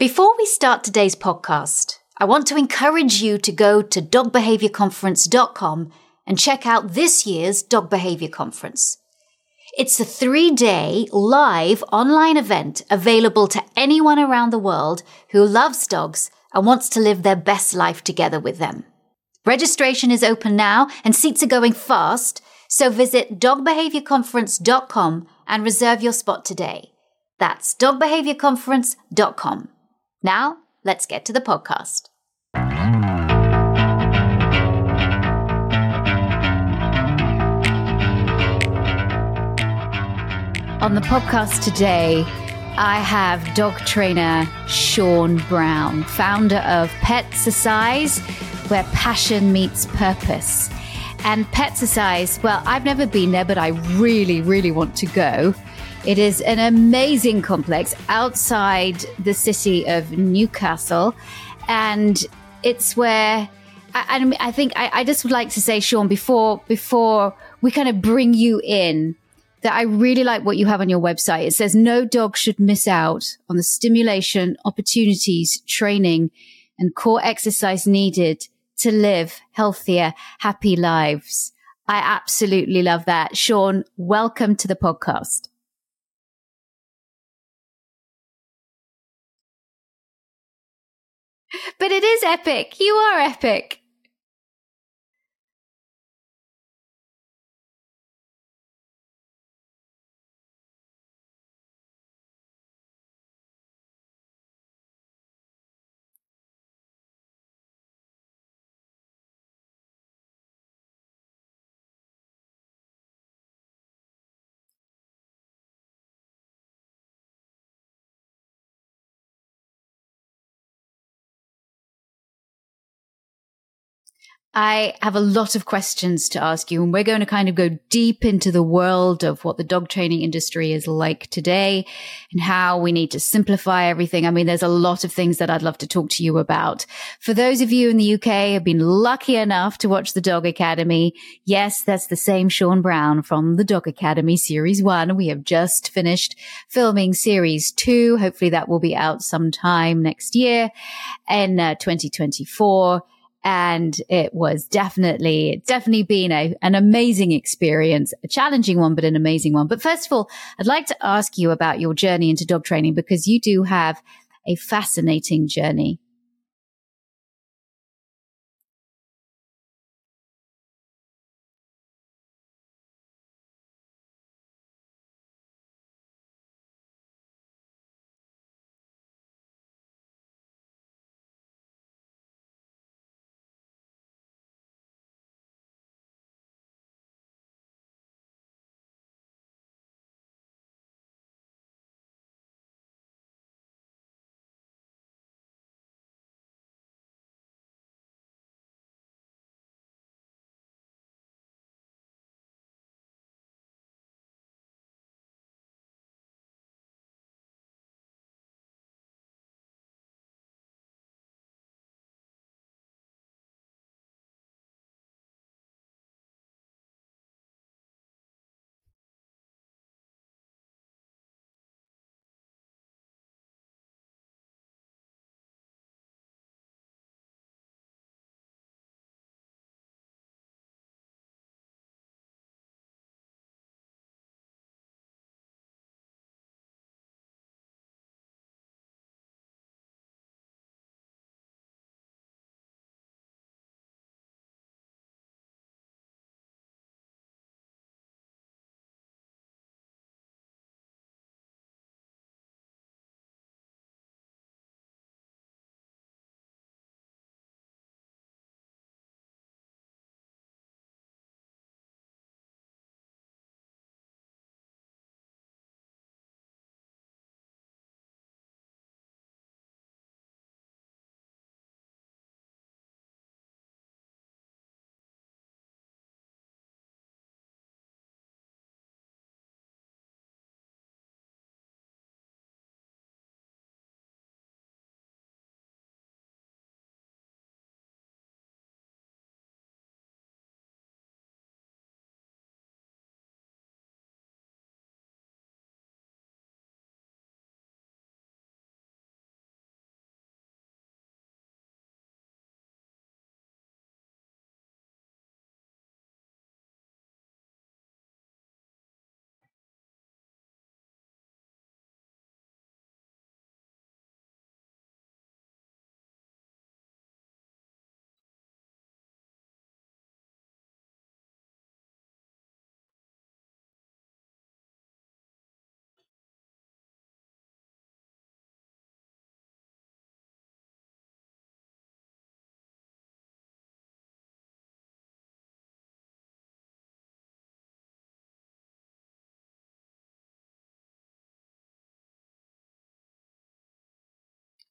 Before we start today's podcast, I want to encourage you to go to dogbehaviorconference.com and check out this year's Dog Behavior Conference. It's a three day live online event available to anyone around the world who loves dogs and wants to live their best life together with them. Registration is open now and seats are going fast, so visit dogbehaviorconference.com and reserve your spot today. That's dogbehaviorconference.com. Now, let's get to the podcast. On the podcast today, I have dog trainer Sean Brown, founder of Petsercise, where passion meets purpose. And Petsercise, well, I've never been there, but I really, really want to go. It is an amazing complex outside the city of Newcastle. And it's where I, I think I, I just would like to say, Sean, before before we kind of bring you in, that I really like what you have on your website. It says no dog should miss out on the stimulation, opportunities, training, and core exercise needed to live healthier, happy lives. I absolutely love that. Sean, welcome to the podcast. But it is epic. You are epic. I have a lot of questions to ask you, and we're going to kind of go deep into the world of what the dog training industry is like today and how we need to simplify everything. I mean, there's a lot of things that I'd love to talk to you about. For those of you in the UK have been lucky enough to watch the Dog Academy, yes, that's the same Sean Brown from the Dog Academy series one. We have just finished filming series two. Hopefully that will be out sometime next year in uh, 2024 and it was definitely definitely been a, an amazing experience a challenging one but an amazing one. But first of all i'd like to ask you about your journey into dog training because you do have a fascinating journey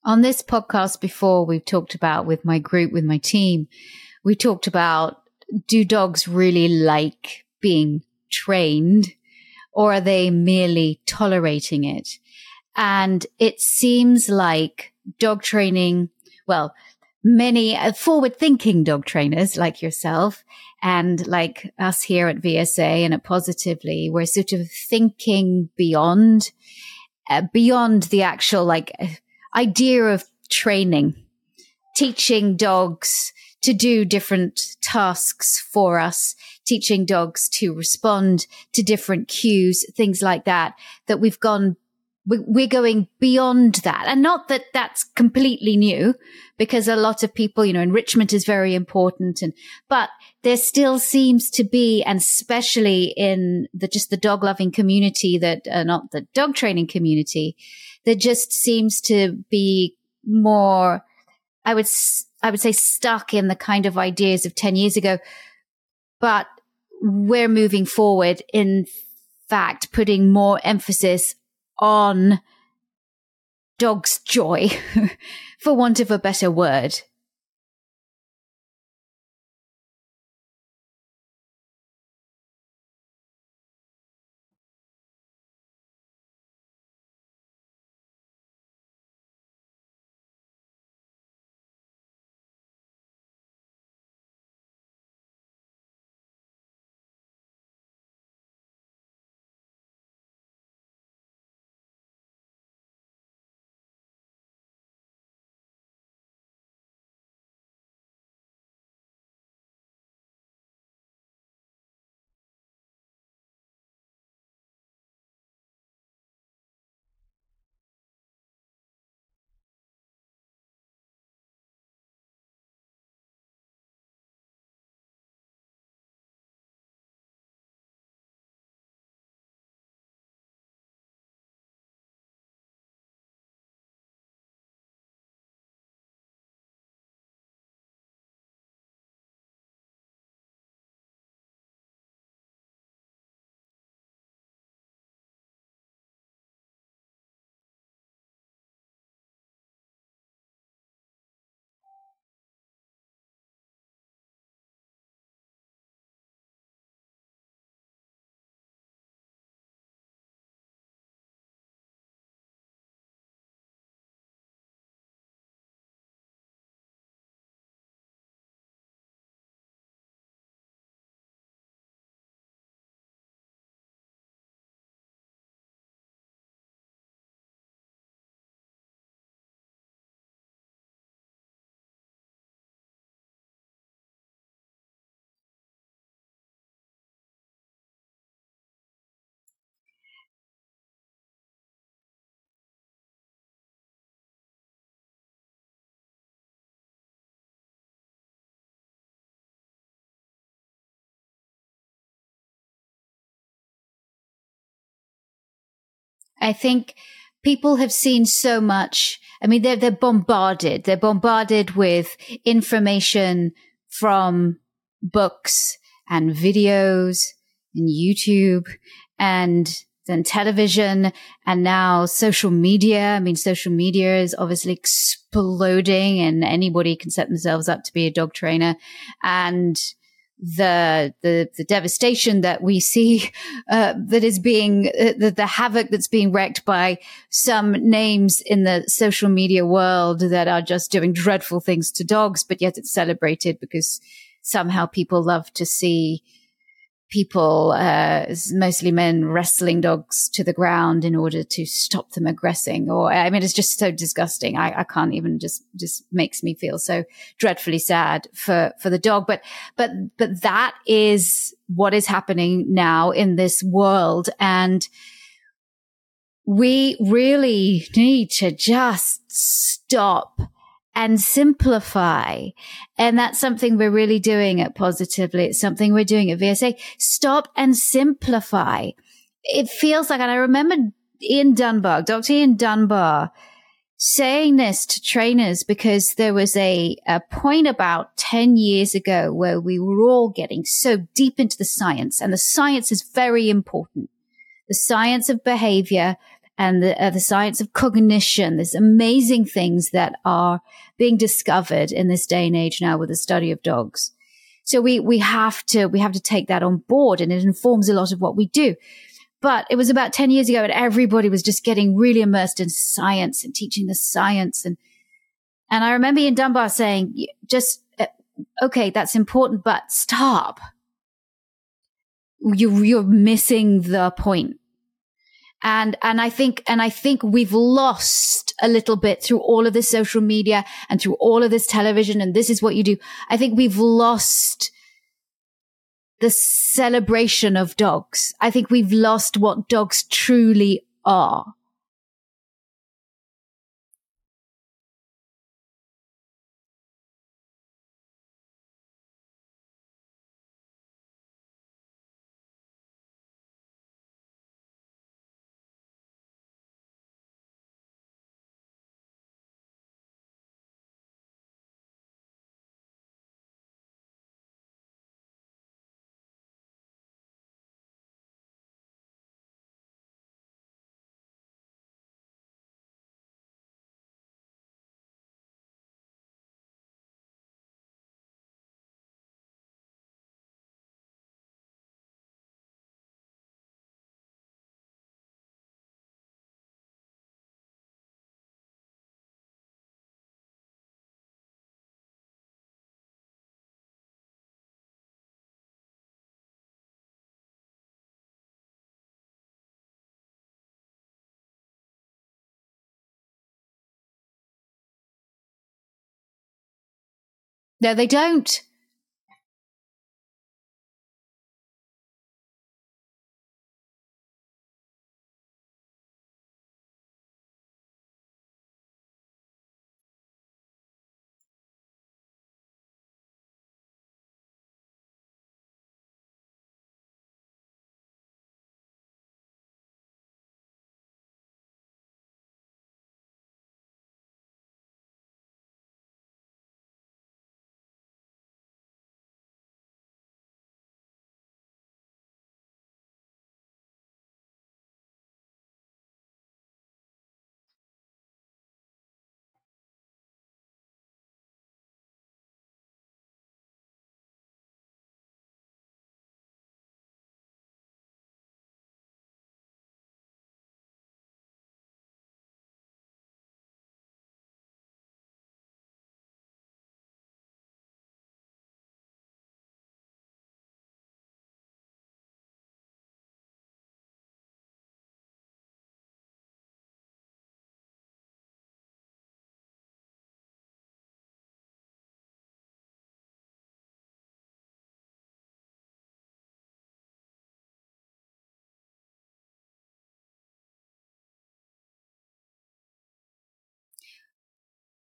On this podcast before, we've talked about with my group, with my team, we talked about do dogs really like being trained or are they merely tolerating it? And it seems like dog training, well, many uh, forward thinking dog trainers like yourself and like us here at VSA and at Positively, we're sort of thinking beyond, uh, beyond the actual like idea of training, teaching dogs to do different tasks for us, teaching dogs to respond to different cues, things like that, that we've gone we're going beyond that. And not that that's completely new because a lot of people, you know, enrichment is very important. And, but there still seems to be, and especially in the, just the dog loving community that, uh, not the dog training community, there just seems to be more, I would, I would say stuck in the kind of ideas of 10 years ago. But we're moving forward in fact, putting more emphasis on dog's joy, for want of a better word. I think people have seen so much. I mean, they're, they're bombarded. They're bombarded with information from books and videos and YouTube and then television and now social media. I mean, social media is obviously exploding and anybody can set themselves up to be a dog trainer. And the the the devastation that we see uh, that is being uh, the, the havoc that's being wreaked by some names in the social media world that are just doing dreadful things to dogs, but yet it's celebrated because somehow people love to see people, uh, mostly men, wrestling dogs to the ground in order to stop them aggressing. Or, I mean, it's just so disgusting. I, I can't even just, just makes me feel so dreadfully sad for, for the dog. But, but, but that is what is happening now in this world. And, we really need to just stop and simplify. And that's something we're really doing at Positively. It's something we're doing at VSA. Stop and simplify. It feels like, and I remember Ian Dunbar, Dr. Ian Dunbar, saying this to trainers because there was a, a point about 10 years ago where we were all getting so deep into the science and the science is very important. The science of behavior and the, uh, the science of cognition. There's amazing things that are being discovered in this day and age now with the study of dogs. So we, we have to, we have to take that on board and it informs a lot of what we do. But it was about 10 years ago and everybody was just getting really immersed in science and teaching the science. And, and I remember Ian Dunbar saying, just, uh, okay, that's important, but stop. You, you're missing the point. And, and I think, and I think we've lost a little bit through all of this social media and through all of this television. And this is what you do. I think we've lost the celebration of dogs. I think we've lost what dogs truly are. No, they don't.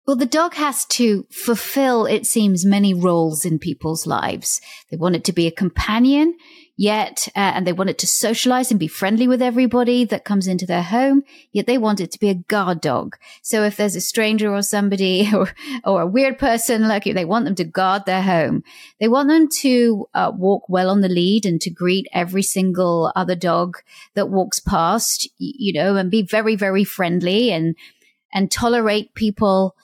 Well, the dog has to fulfill, it seems, many roles in people's lives. They want it to be a companion, yet, uh, and they want it to socialize and be friendly with everybody that comes into their home, yet they want it to be a guard dog. So if there's a stranger or somebody or, or a weird person, like they want them to guard their home. They want them to uh, walk well on the lead and to greet every single other dog that walks past, you know, and be very, very friendly and, and tolerate people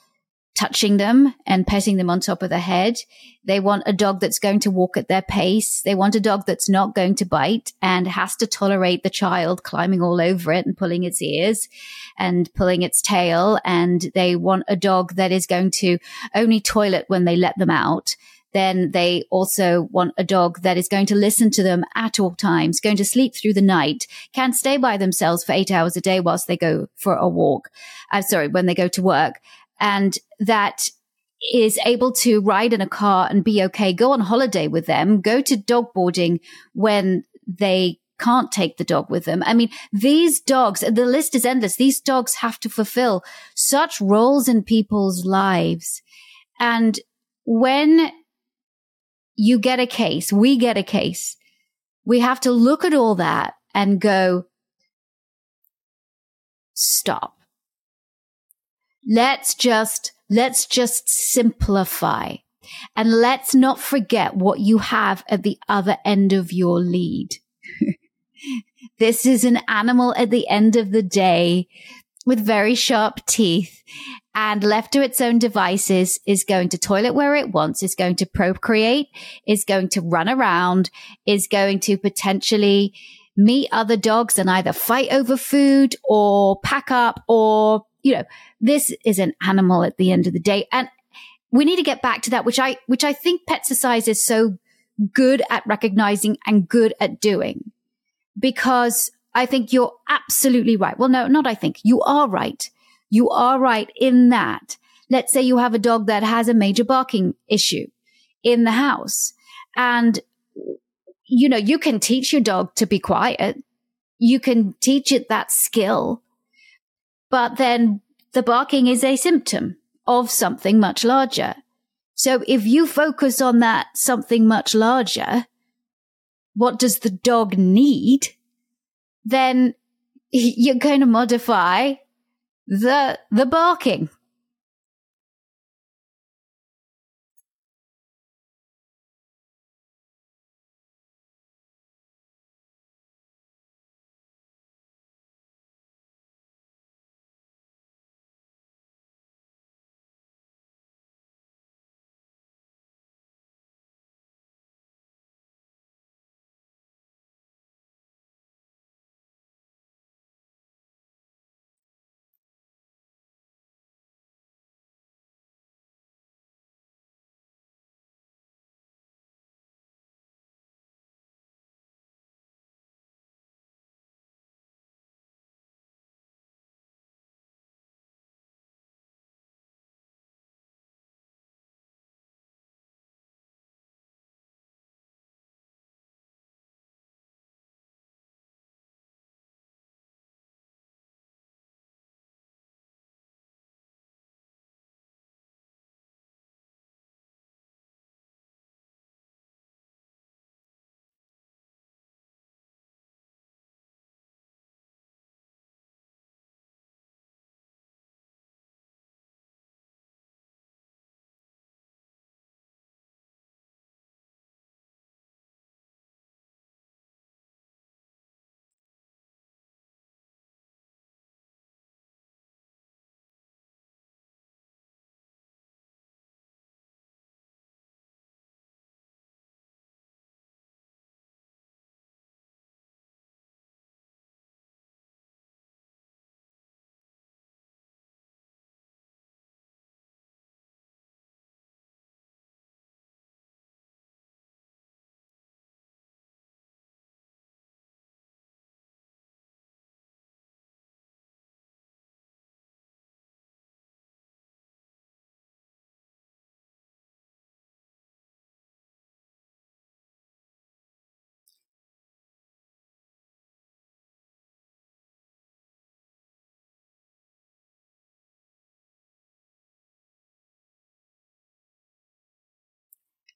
touching them and petting them on top of the head. They want a dog that's going to walk at their pace. They want a dog that's not going to bite and has to tolerate the child climbing all over it and pulling its ears and pulling its tail. And they want a dog that is going to only toilet when they let them out. Then they also want a dog that is going to listen to them at all times, going to sleep through the night, can stay by themselves for eight hours a day whilst they go for a walk. I'm uh, sorry, when they go to work and that is able to ride in a car and be okay, go on holiday with them, go to dog boarding when they can't take the dog with them. I mean, these dogs, the list is endless. These dogs have to fulfill such roles in people's lives. And when you get a case, we get a case, we have to look at all that and go, stop let's just, let's just simplify and let's not forget what you have at the other end of your lead. This is an animal at the end of the day with very sharp teeth and left to its own devices is going to toilet where it wants, is going to procreate, is going to run around, is going to potentially meet other dogs and either fight over food or pack up or, you know, this is an animal at the end of the day. And we need to get back to that, which I, which I think Petsercise is so good at recognizing and good at doing because I think you're absolutely right. Well, no, not I think you are right. You are right in that. Let's say you have a dog that has a major barking issue in the house and you know, you can teach your dog to be quiet. You can teach it that skill, but then the barking is a symptom of something much larger. So if you focus on that something much larger, what does the dog need? Then you're going to modify the, the barking.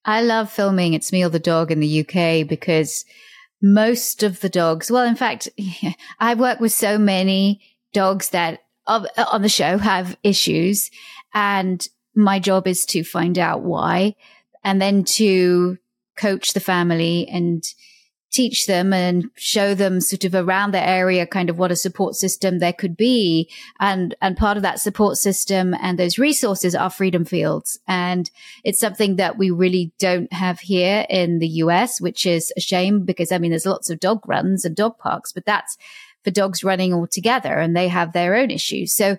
I love filming. It's Me or the Dog in the UK because most of the dogs, well, in fact, I work with so many dogs that on the show have issues and my job is to find out why and then to coach the family and teach them and show them sort of around the area kind of what a support system there could be. And and part of that support system and those resources are freedom fields. And it's something that we really don't have here in the US which is a shame because I mean there's lots of dog runs and dog parks but that's for dogs running all together and they have their own issues. So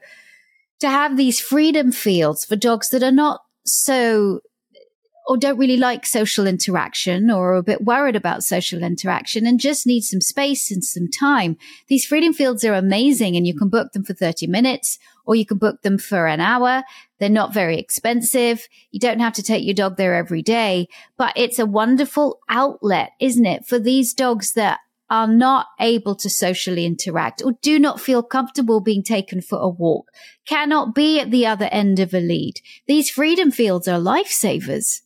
to have these freedom fields for dogs that are not so or don't really like social interaction or are a bit worried about social interaction and just need some space and some time. These freedom fields are amazing and you can book them for 30 minutes or you can book them for an hour. They're not very expensive. You don't have to take your dog there every day, but it's a wonderful outlet, isn't it? For these dogs that are not able to socially interact or do not feel comfortable being taken for a walk, cannot be at the other end of a lead. These freedom fields are lifesavers.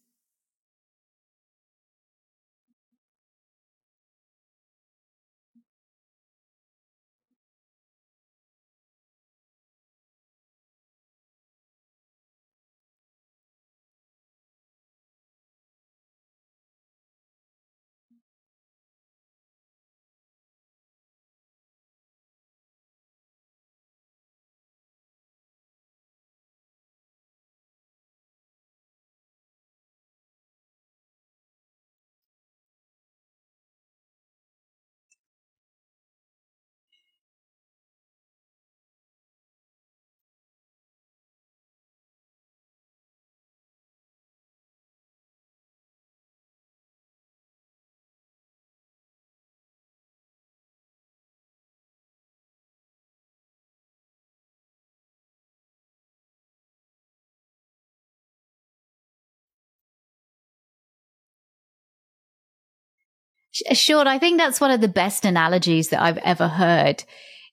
Sean, I think that's one of the best analogies that I've ever heard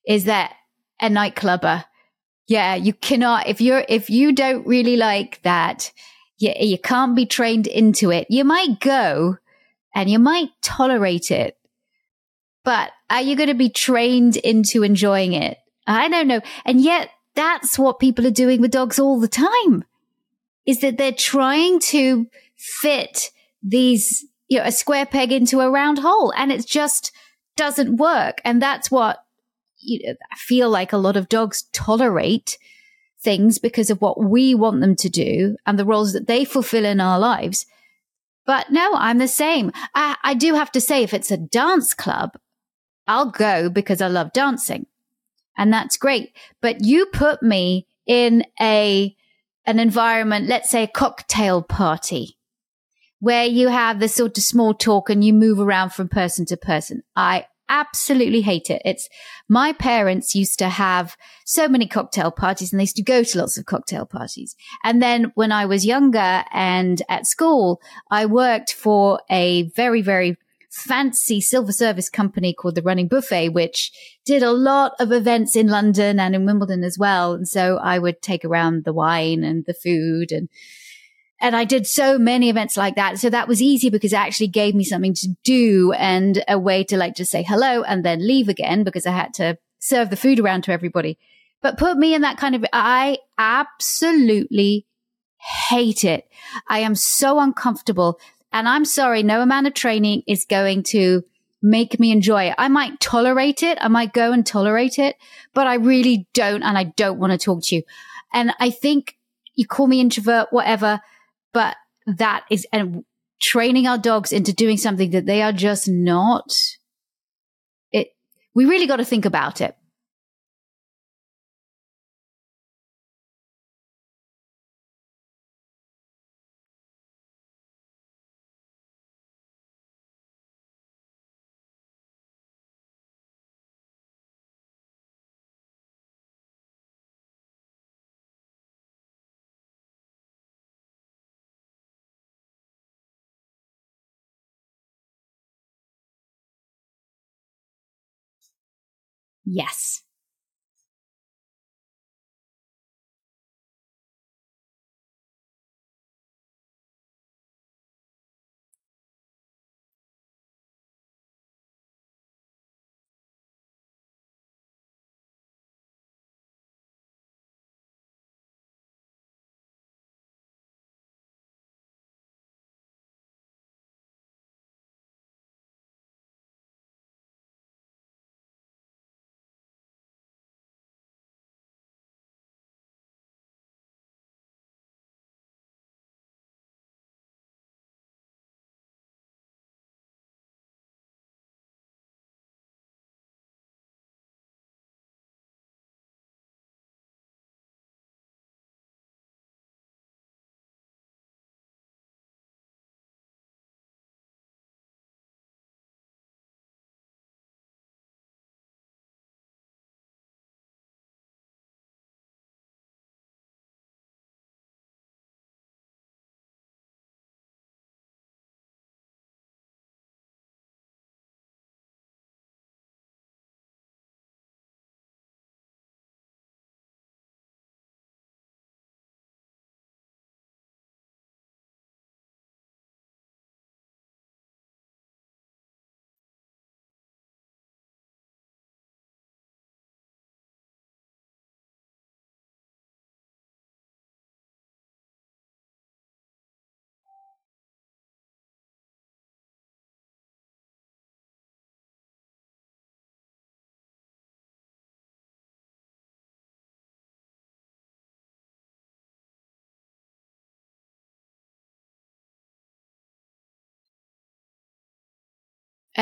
is that a nightclubber. Yeah, you cannot, if you're, if you don't really like that, you, you can't be trained into it. You might go and you might tolerate it, but are you going to be trained into enjoying it? I don't know. And yet that's what people are doing with dogs all the time is that they're trying to fit these, you know, a square peg into a round hole and it just doesn't work. And that's what you know, I feel like a lot of dogs tolerate things because of what we want them to do and the roles that they fulfill in our lives. But no, I'm the same. I, I do have to say, if it's a dance club, I'll go because I love dancing and that's great. But you put me in a, an environment, let's say a cocktail party where you have this sort of small talk and you move around from person to person. I absolutely hate it. It's my parents used to have so many cocktail parties and they used to go to lots of cocktail parties. And then when I was younger and at school, I worked for a very, very fancy silver service company called the Running Buffet, which did a lot of events in London and in Wimbledon as well. And so I would take around the wine and the food and and I did so many events like that. So that was easy because it actually gave me something to do and a way to like just say hello and then leave again because I had to serve the food around to everybody. But put me in that kind of, I absolutely hate it. I am so uncomfortable. And I'm sorry, no amount of training is going to make me enjoy it. I might tolerate it. I might go and tolerate it, but I really don't. And I don't want to talk to you. And I think you call me introvert, whatever, but that is, and training our dogs into doing something that they are just not. It, we really got to think about it. Yes.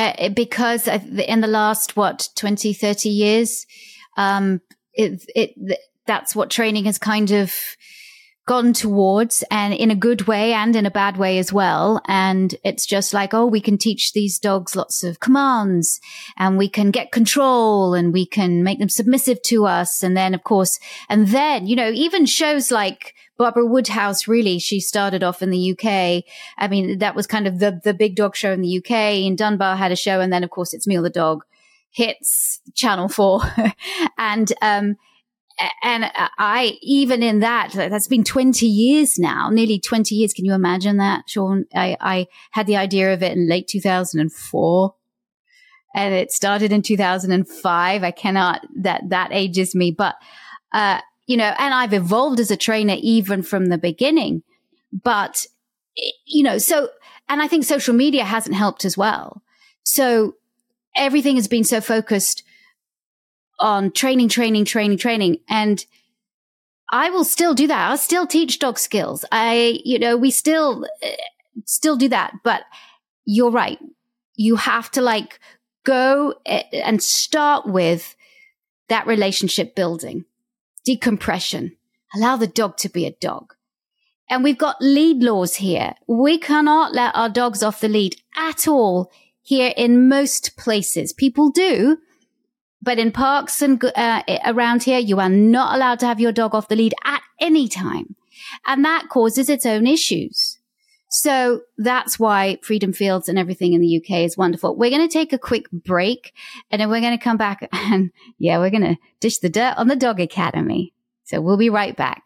Uh, because in the last what 20 30 years um, it, it that's what training has kind of gotten towards and in a good way and in a bad way as well. And it's just like, oh, we can teach these dogs lots of commands and we can get control and we can make them submissive to us. And then, of course, and then, you know, even shows like Barbara Woodhouse, really, she started off in the UK. I mean, that was kind of the, the big dog show in the UK and Dunbar had a show. And then, of course, it's Me or the Dog hits Channel 4. and, um, and I, even in that, that's been 20 years now, nearly 20 years. Can you imagine that, Sean? I, I had the idea of it in late 2004 and it started in 2005. I cannot, that, that ages me, but, uh, you know, and I've evolved as a trainer even from the beginning, but, you know, so, and I think social media hasn't helped as well. So everything has been so focused on training, training, training, training. And I will still do that. I'll still teach dog skills. I, you know, we still, eh, still do that. But you're right. You have to like go eh, and start with that relationship building, decompression, allow the dog to be a dog. And we've got lead laws here. We cannot let our dogs off the lead at all here in most places. People do, but in parks and uh, around here, you are not allowed to have your dog off the lead at any time. And that causes its own issues. So that's why Freedom Fields and everything in the UK is wonderful. We're going to take a quick break and then we're going to come back and yeah, we're going to dish the dirt on the Dog Academy. So we'll be right back.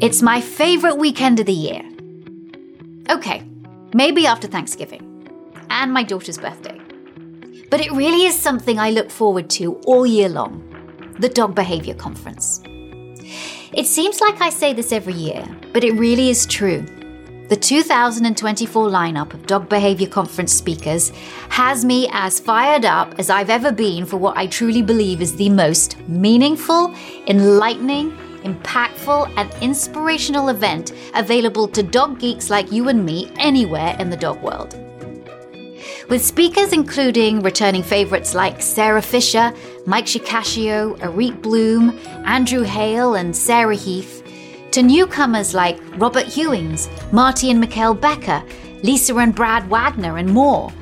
It's my favorite weekend of the year. Okay, maybe after Thanksgiving and my daughter's birthday. But it really is something I look forward to all year long the Dog Behavior Conference. It seems like I say this every year, but it really is true. The 2024 lineup of Dog Behavior Conference speakers has me as fired up as I've ever been for what I truly believe is the most meaningful, enlightening, impactful, and inspirational event available to dog geeks like you and me anywhere in the dog world. With speakers including returning favorites like Sarah Fisher, Mike Shikashio, Arik Bloom, Andrew Hale, and Sarah Heath, to newcomers like Robert Hewings, Marty and Mikkel Becker, Lisa and Brad Wagner, and more.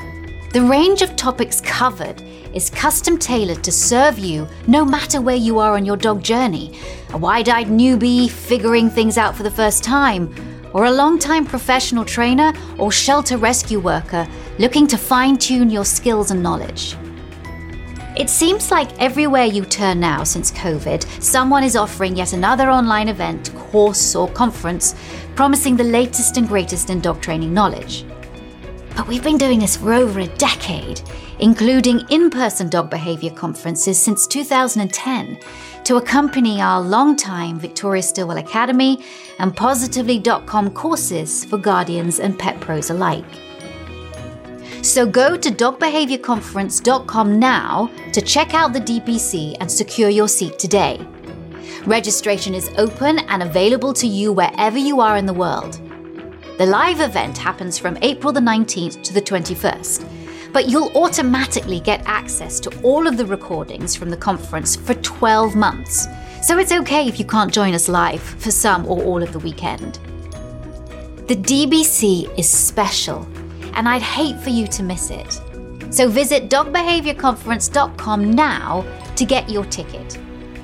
The range of topics covered is custom tailored to serve you no matter where you are on your dog journey a wide eyed newbie figuring things out for the first time, or a long-time professional trainer or shelter rescue worker looking to fine tune your skills and knowledge. It seems like everywhere you turn now since COVID, someone is offering yet another online event, course, or conference promising the latest and greatest in dog training knowledge. But we've been doing this for over a decade, including in person dog behavior conferences since 2010, to accompany our long-time Victoria Stilwell Academy and Positively.com courses for guardians and pet pros alike. So go to dogbehaviorconference.com now to check out the DBC and secure your seat today. Registration is open and available to you wherever you are in the world. The live event happens from April the 19th to the 21st, but you'll automatically get access to all of the recordings from the conference for 12 months. So it's okay if you can't join us live for some or all of the weekend. The DBC is special, and I'd hate for you to miss it. So visit dogbehaviorconference.com now to get your ticket.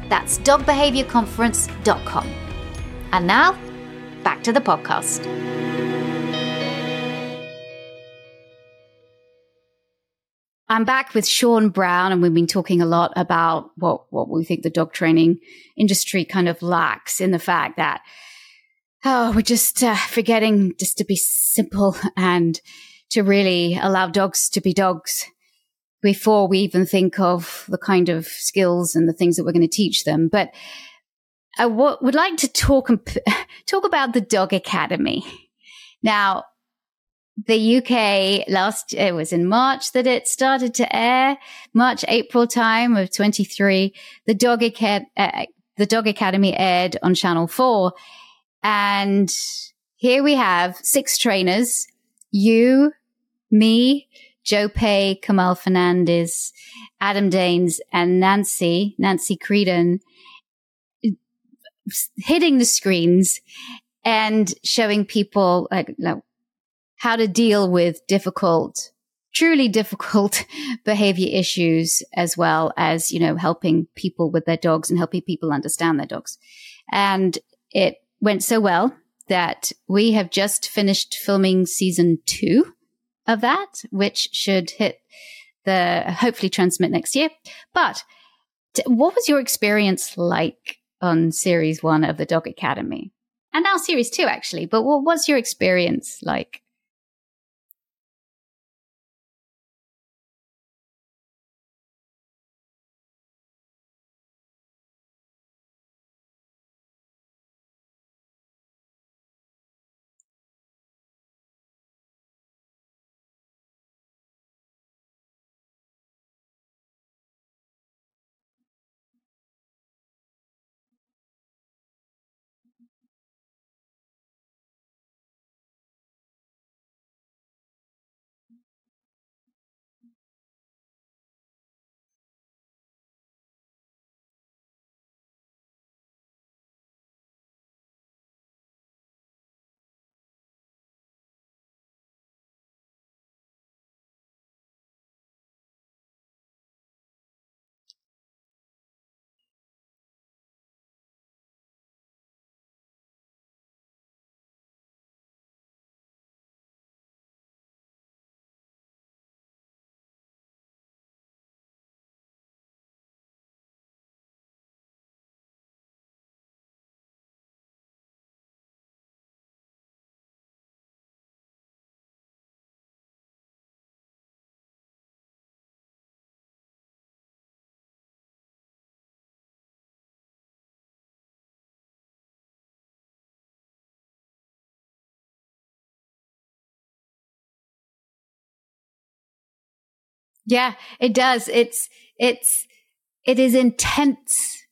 That's dogbehaviorconference.com. And now, back to the podcast. I'm back with Sean Brown, and we've been talking a lot about what, what we think the dog training industry kind of lacks in the fact that, oh, we're just uh, forgetting just to be simple and to really allow dogs to be dogs before we even think of the kind of skills and the things that we're going to teach them. But I w- would like to talk, talk about the Dog Academy. Now, the UK last, it was in March that it started to air, March, April time of 23. The Dog, Acad- uh, the Dog Academy aired on Channel 4. And here we have six trainers, you, me, Joe Pay, Kamal Fernandez, Adam Daines, and Nancy, Nancy Creedon, hitting the screens and showing people like, like how to deal with difficult, truly difficult behavior issues, as well as, you know, helping people with their dogs and helping people understand their dogs. And it went so well that we have just finished filming season two of that, which should hit the hopefully transmit next year. But t- what was your experience like on series one of the Dog Academy? And now series two, actually. But what was your experience like? Yeah, it does. It's, it's, it is intense,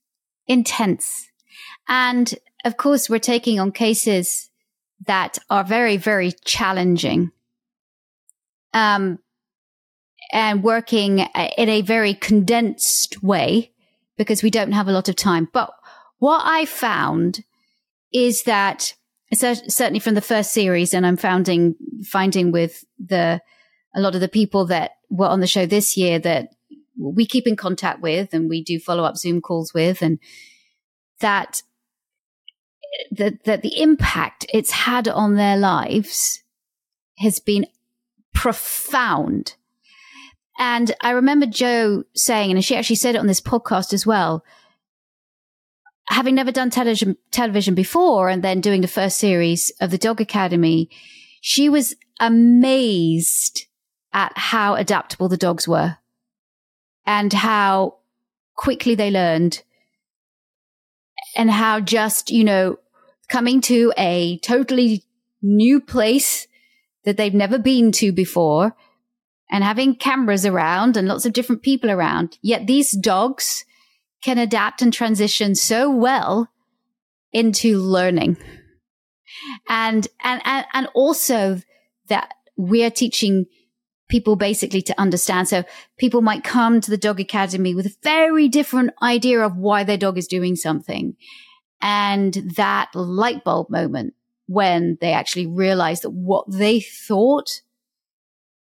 intense. And of course, we're taking on cases that are very, very challenging. Um, and working in a very condensed way because we don't have a lot of time. But what I found is that certainly from the first series, and I'm finding finding with the a lot of the people that were on the show this year that we keep in contact with and we do follow up Zoom calls with, and that that that the impact it's had on their lives has been profound. And I remember Joe saying, and she actually said it on this podcast as well, having never done television television before and then doing the first series of the Dog Academy, she was amazed at how adaptable the dogs were and how quickly they learned and how just, you know, coming to a totally new place that they've never been to before and having cameras around and lots of different people around. Yet these dogs can adapt and transition so well into learning. And, and, and, also that we are teaching people basically to understand. So people might come to the dog academy with a very different idea of why their dog is doing something. And that light bulb moment when they actually realize that what they thought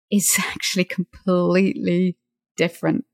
is actually completely different.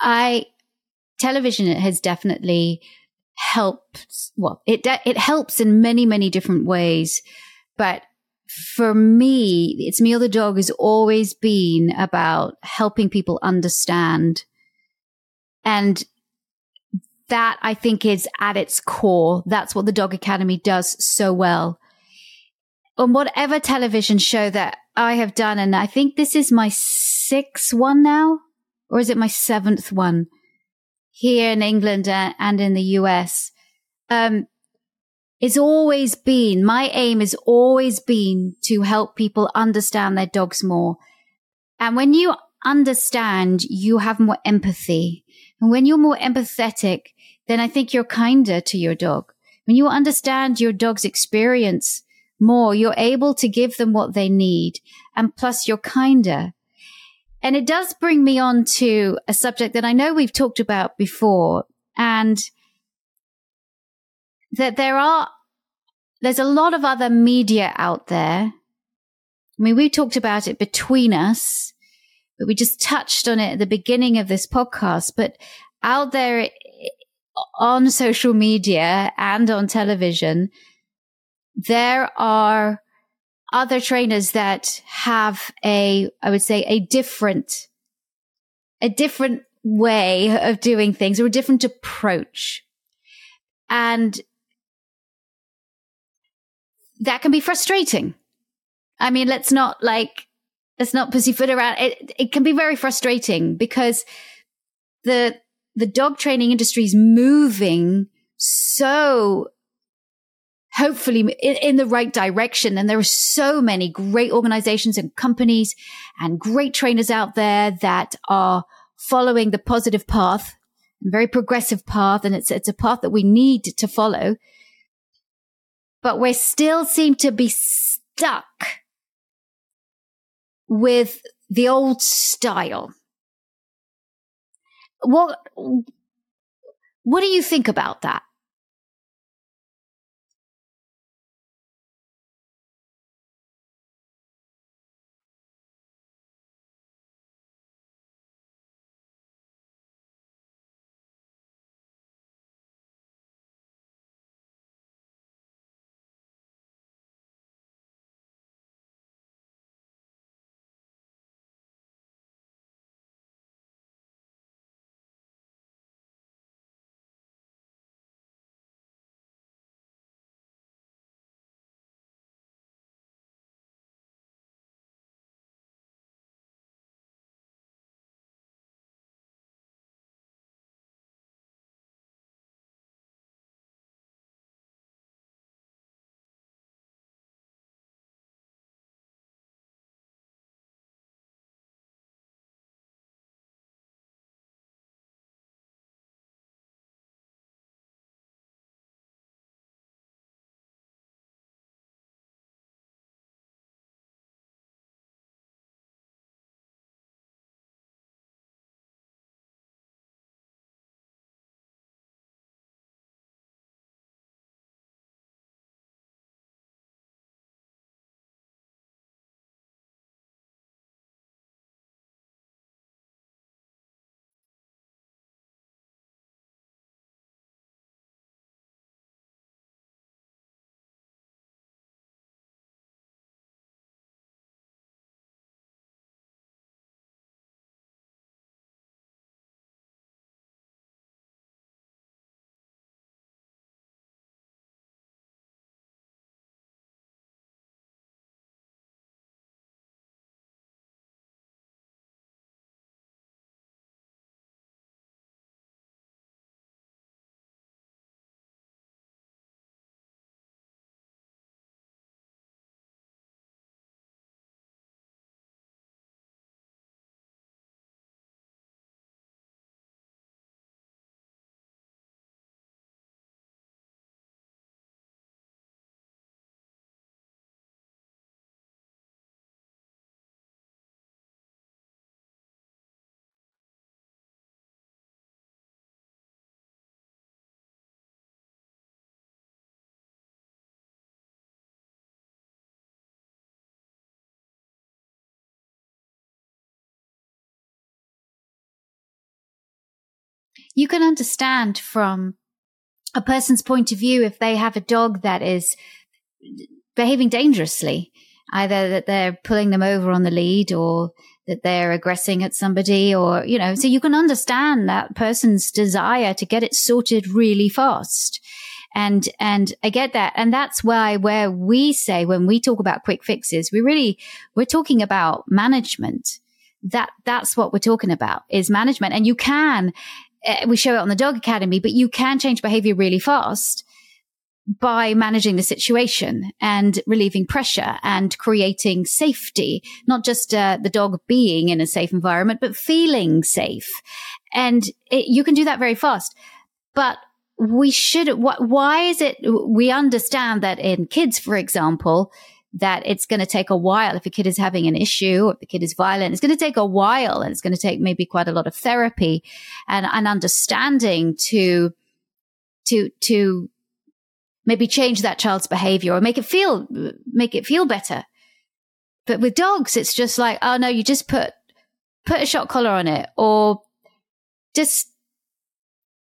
I television it has definitely helped. Well, it it helps in many many different ways, but for me, it's Me or the Dog has always been about helping people understand, and that I think is at its core. That's what the Dog Academy does so well. On whatever television show that I have done, and I think this is my sixth one now, or is it my seventh one here in England and in the US? Um, it's always been, my aim has always been to help people understand their dogs more. And when you understand, you have more empathy. And when you're more empathetic, then I think you're kinder to your dog. When you understand your dog's experience more, you're able to give them what they need. And plus you're kinder. And it does bring me on to a subject that I know we've talked about before and that there are, there's a lot of other media out there. I mean, we talked about it between us, but we just touched on it at the beginning of this podcast. But out there on social media and on television, there are other trainers that have a, I would say, a different, a different way of doing things or a different approach. And that can be frustrating. I mean, let's not like, let's not pussyfoot around. It, it can be very frustrating because the, the dog training industry is moving so hopefully in, in, the right direction. And there are so many great organizations and companies and great trainers out there that are following the positive path, very progressive path. And it's, it's a path that we need to follow. But we still seem to be stuck with the old style. What, what do you think about that? You can understand from a person's point of view if they have a dog that is behaving dangerously, either that they're pulling them over on the lead or that they're aggressing at somebody or, you know, so you can understand that person's desire to get it sorted really fast. And, and I get that. And that's why where we say when we talk about quick fixes, we really, we're talking about management. That, that's what we're talking about is management. And you can, we show it on the dog academy, but you can change behavior really fast by managing the situation and relieving pressure and creating safety, not just uh, the dog being in a safe environment, but feeling safe. And it, you can do that very fast. But we should, wh- why is it, we understand that in kids, for example, that it's going to take a while. If a kid is having an issue or if the kid is violent, it's going to take a while and it's going to take maybe quite a lot of therapy and an understanding to, to, to maybe change that child's behavior or make it feel, make it feel better. But with dogs, it's just like, oh no, you just put, put a shock collar on it or just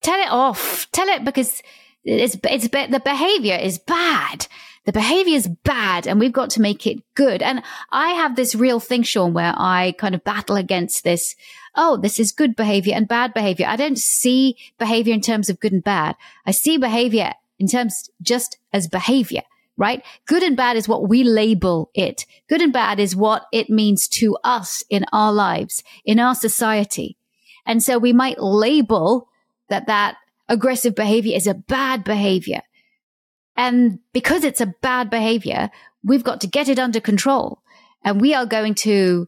tell it off. Tell it because it's, it's, the behavior is bad. The behavior is bad and we've got to make it good. And I have this real thing, Sean, where I kind of battle against this. Oh, this is good behavior and bad behavior. I don't see behavior in terms of good and bad. I see behavior in terms just as behavior, right? Good and bad is what we label it. Good and bad is what it means to us in our lives, in our society. And so we might label that that aggressive behavior is a bad behavior. And because it's a bad behavior, we've got to get it under control. And we are going to,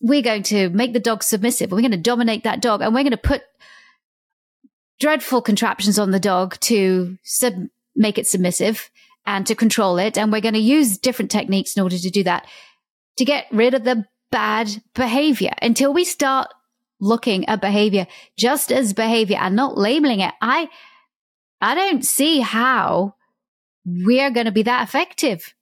we're going to make the dog submissive. We're going to dominate that dog and we're going to put dreadful contraptions on the dog to sub- make it submissive and to control it. And we're going to use different techniques in order to do that to get rid of the bad behavior until we start looking at behavior just as behavior and not labeling it. I, I don't see how we're going to be that effective.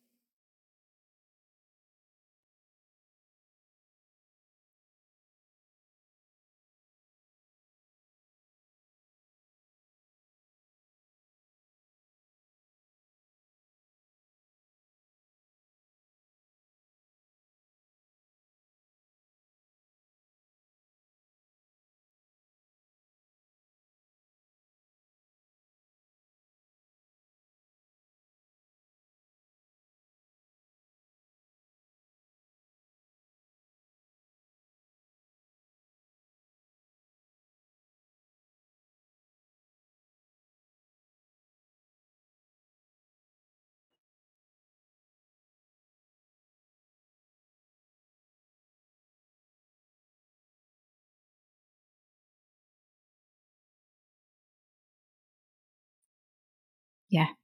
Yeah.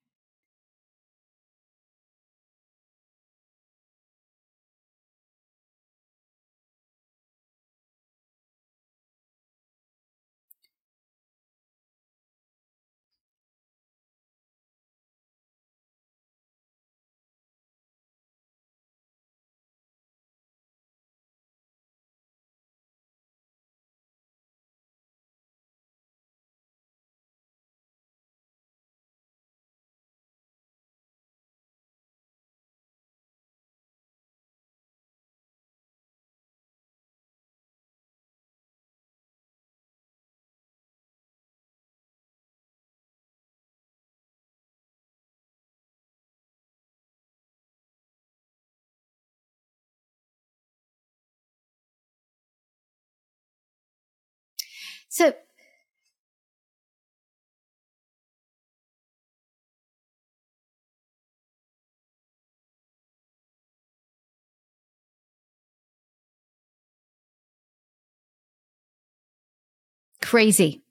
So crazy.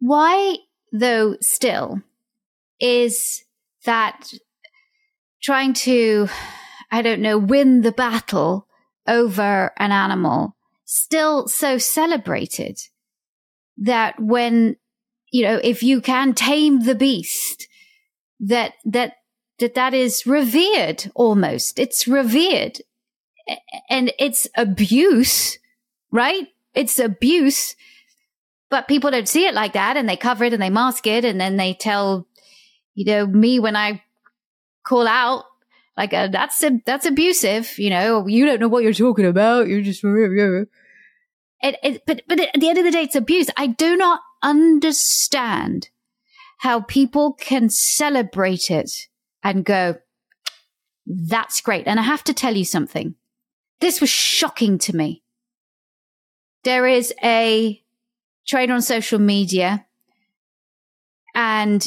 Why, though, still is that trying to, I don't know, win the battle over an animal still so celebrated? that when, you know, if you can tame the beast, that, that, that that is revered almost. It's revered and it's abuse, right? It's abuse, but people don't see it like that and they cover it and they mask it. And then they tell, you know, me when I call out, like, uh, that's, that's abusive. You know, you don't know what you're talking about. You're just, it, it, but, but at the end of the day, it's abuse. I do not understand how people can celebrate it and go, that's great. And I have to tell you something. This was shocking to me. There is a trainer on social media and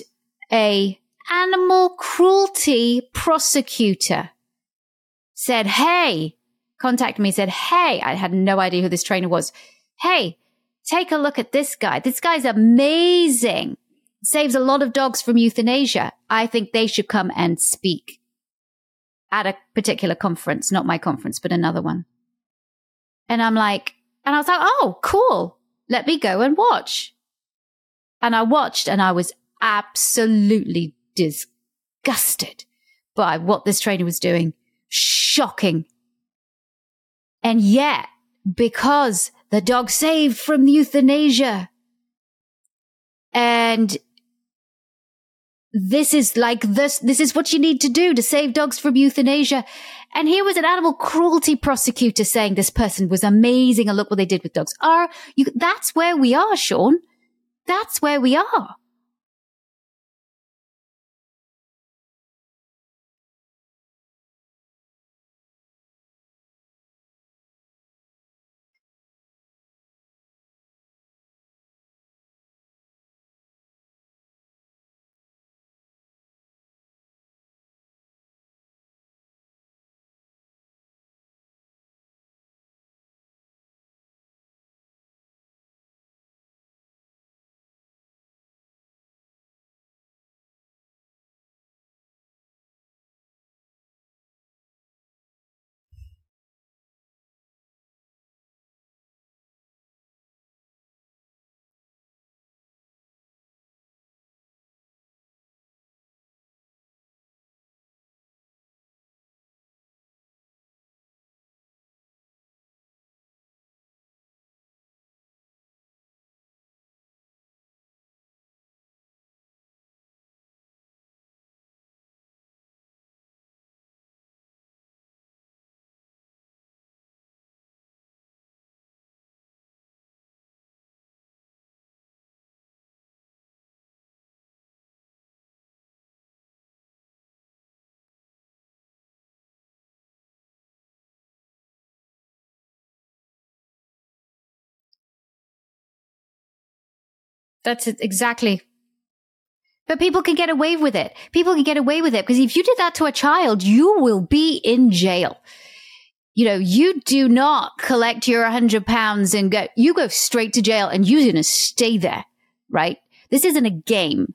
a animal cruelty prosecutor said, Hey, contacted me, said, Hey, I had no idea who this trainer was. Hey, take a look at this guy. This guy's amazing. Saves a lot of dogs from euthanasia. I think they should come and speak at a particular conference, not my conference, but another one. And I'm like, and I was like, oh, cool. Let me go and watch. And I watched and I was absolutely disgusted by what this trainer was doing. Shocking. And yet, because the dog saved from euthanasia and this is like this, this is what you need to do to save dogs from euthanasia. And here was an animal cruelty prosecutor saying this person was amazing and look what they did with dogs. Are you, that's where we are, Sean. That's where we are. That's exactly. But people can get away with it. People can get away with it because if you did that to a child, you will be in jail. You know, you do not collect your 100 pounds and go, you go straight to jail and you're going to stay there, right? This isn't a game.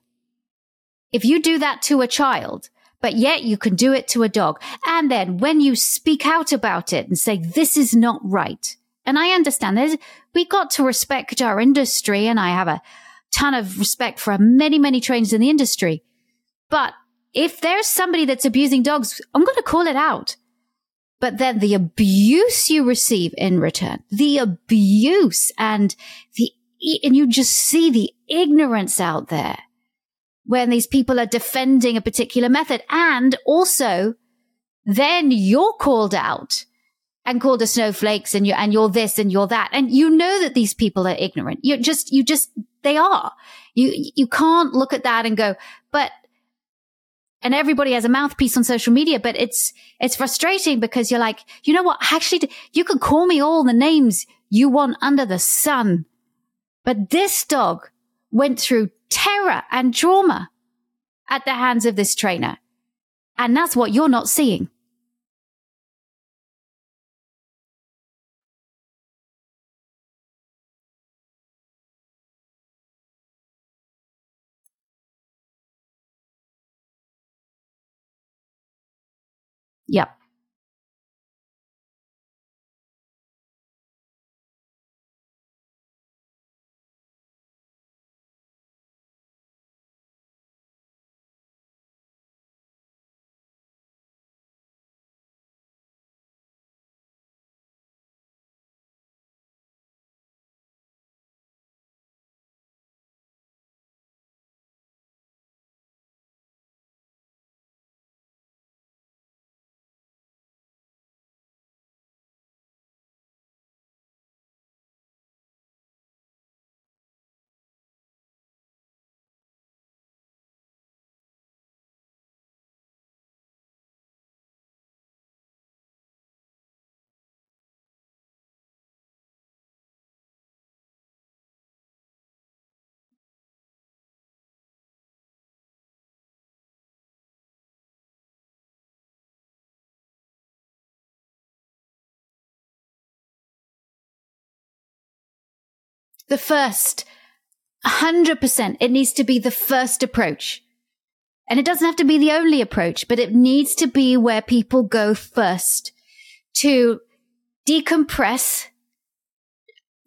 If you do that to a child, but yet you can do it to a dog. And then when you speak out about it and say, this is not right. And I understand this. We got to respect our industry and I have a, ton of respect for many, many trainers in the industry. But if there's somebody that's abusing dogs, I'm going to call it out. But then the abuse you receive in return, the abuse and the, and you just see the ignorance out there when these people are defending a particular method. And also then you're called out and called a snowflakes and you and you're this and you're that. And you know that these people are ignorant. You just, you just, they are. You, you can't look at that and go, but, and everybody has a mouthpiece on social media, but it's, it's frustrating because you're like, you know what? Actually, you can call me all the names you want under the sun. But this dog went through terror and trauma at the hands of this trainer. And that's what you're not seeing. Yep. The first, 100%. It needs to be the first approach. And it doesn't have to be the only approach, but it needs to be where people go first to decompress,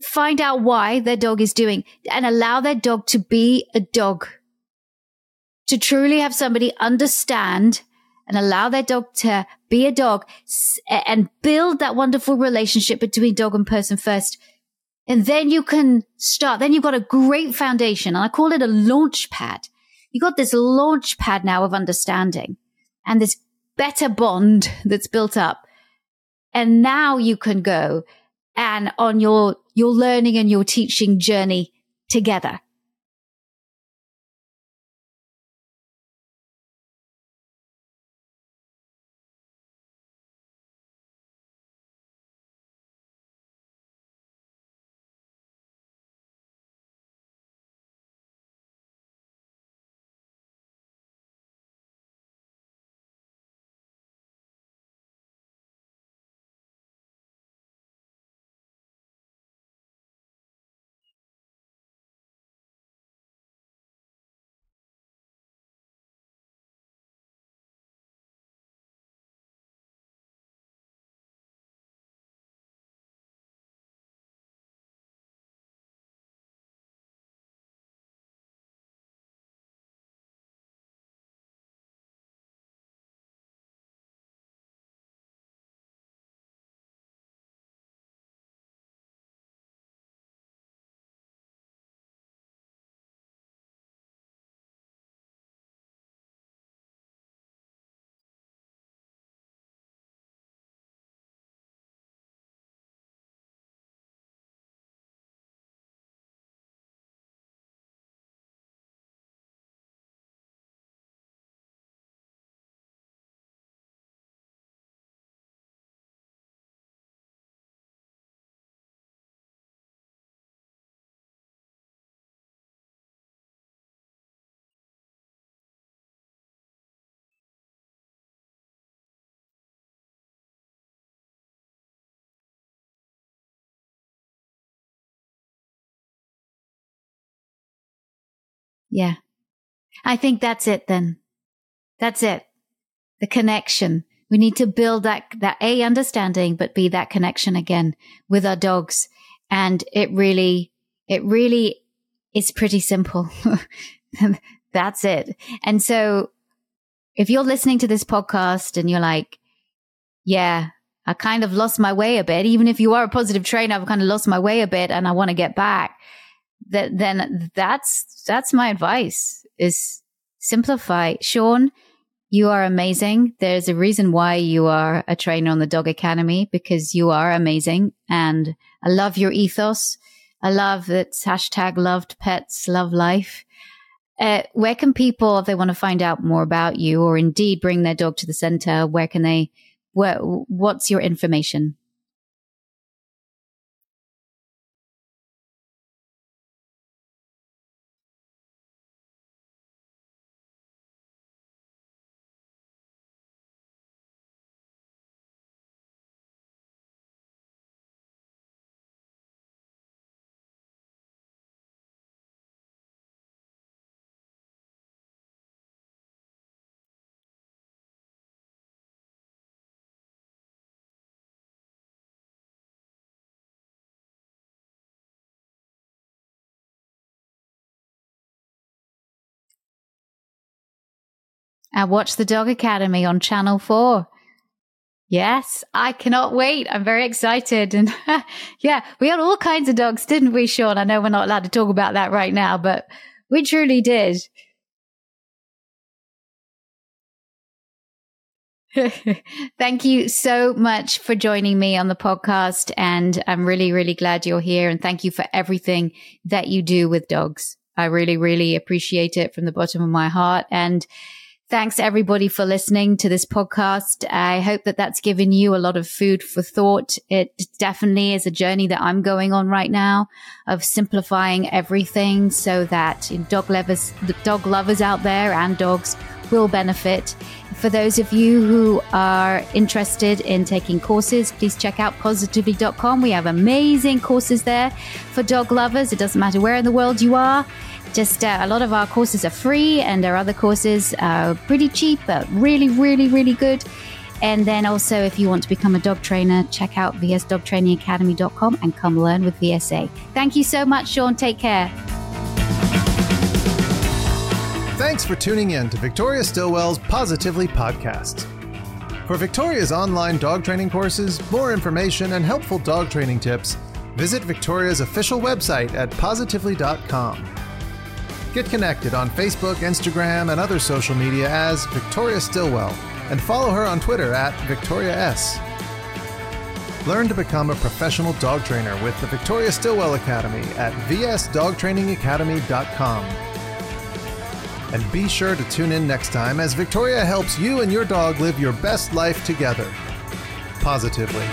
find out why their dog is doing and allow their dog to be a dog. To truly have somebody understand and allow their dog to be a dog and build that wonderful relationship between dog and person first. And then you can start. Then you've got a great foundation. And I call it a launch pad. You've got this launch pad now of understanding and this better bond that's built up. And now you can go and on your, your learning and your teaching journey together. Yeah. I think that's it then. That's it. The connection. We need to build that, that A understanding, but B that connection again with our dogs. And it really, it really is pretty simple. that's it. And so if you're listening to this podcast and you're like, yeah, I kind of lost my way a bit, even if you are a positive trainer, I've kind of lost my way a bit and I want to get back that then that's that's my advice is simplify. Sean, you are amazing. There's a reason why you are a trainer on the Dog Academy because you are amazing. And I love your ethos. I love that hashtag loved pets, love life. Uh, where can people, if they want to find out more about you or indeed bring their dog to the center, where can they, where, what's your information? And watch the Dog Academy on Channel 4. Yes, I cannot wait. I'm very excited. And yeah, we had all kinds of dogs, didn't we, Sean? I know we're not allowed to talk about that right now, but we truly did. Thank you so much for joining me on the podcast. And I'm really, really glad you're here. And thank you for everything that you do with dogs. I really, really appreciate it from the bottom of my heart. And Thanks everybody for listening to this podcast. I hope that that's given you a lot of food for thought. It definitely is a journey that I'm going on right now of simplifying everything so that dog lovers, dog lovers out there and dogs will benefit. For those of you who are interested in taking courses, please check out positively.com. We have amazing courses there for dog lovers. It doesn't matter where in the world you are. Just uh, a lot of our courses are free, and our other courses are pretty cheap, but really, really, really good. And then also, if you want to become a dog trainer, check out vsdogtrainingacademy.com and come learn with VSA. Thank you so much, Sean. Take care. Thanks for tuning in to Victoria Stilwell's Positively podcast. For Victoria's online dog training courses, more information, and helpful dog training tips, visit Victoria's official website at positively.com. Get connected on Facebook, Instagram, and other social media as Victoria Stilwell, and follow her on Twitter at Victoria S. Learn to become a professional dog trainer with the Victoria Stilwell Academy at vsdogtrainingacademy.com. And be sure to tune in next time as Victoria helps you and your dog live your best life together. Positively.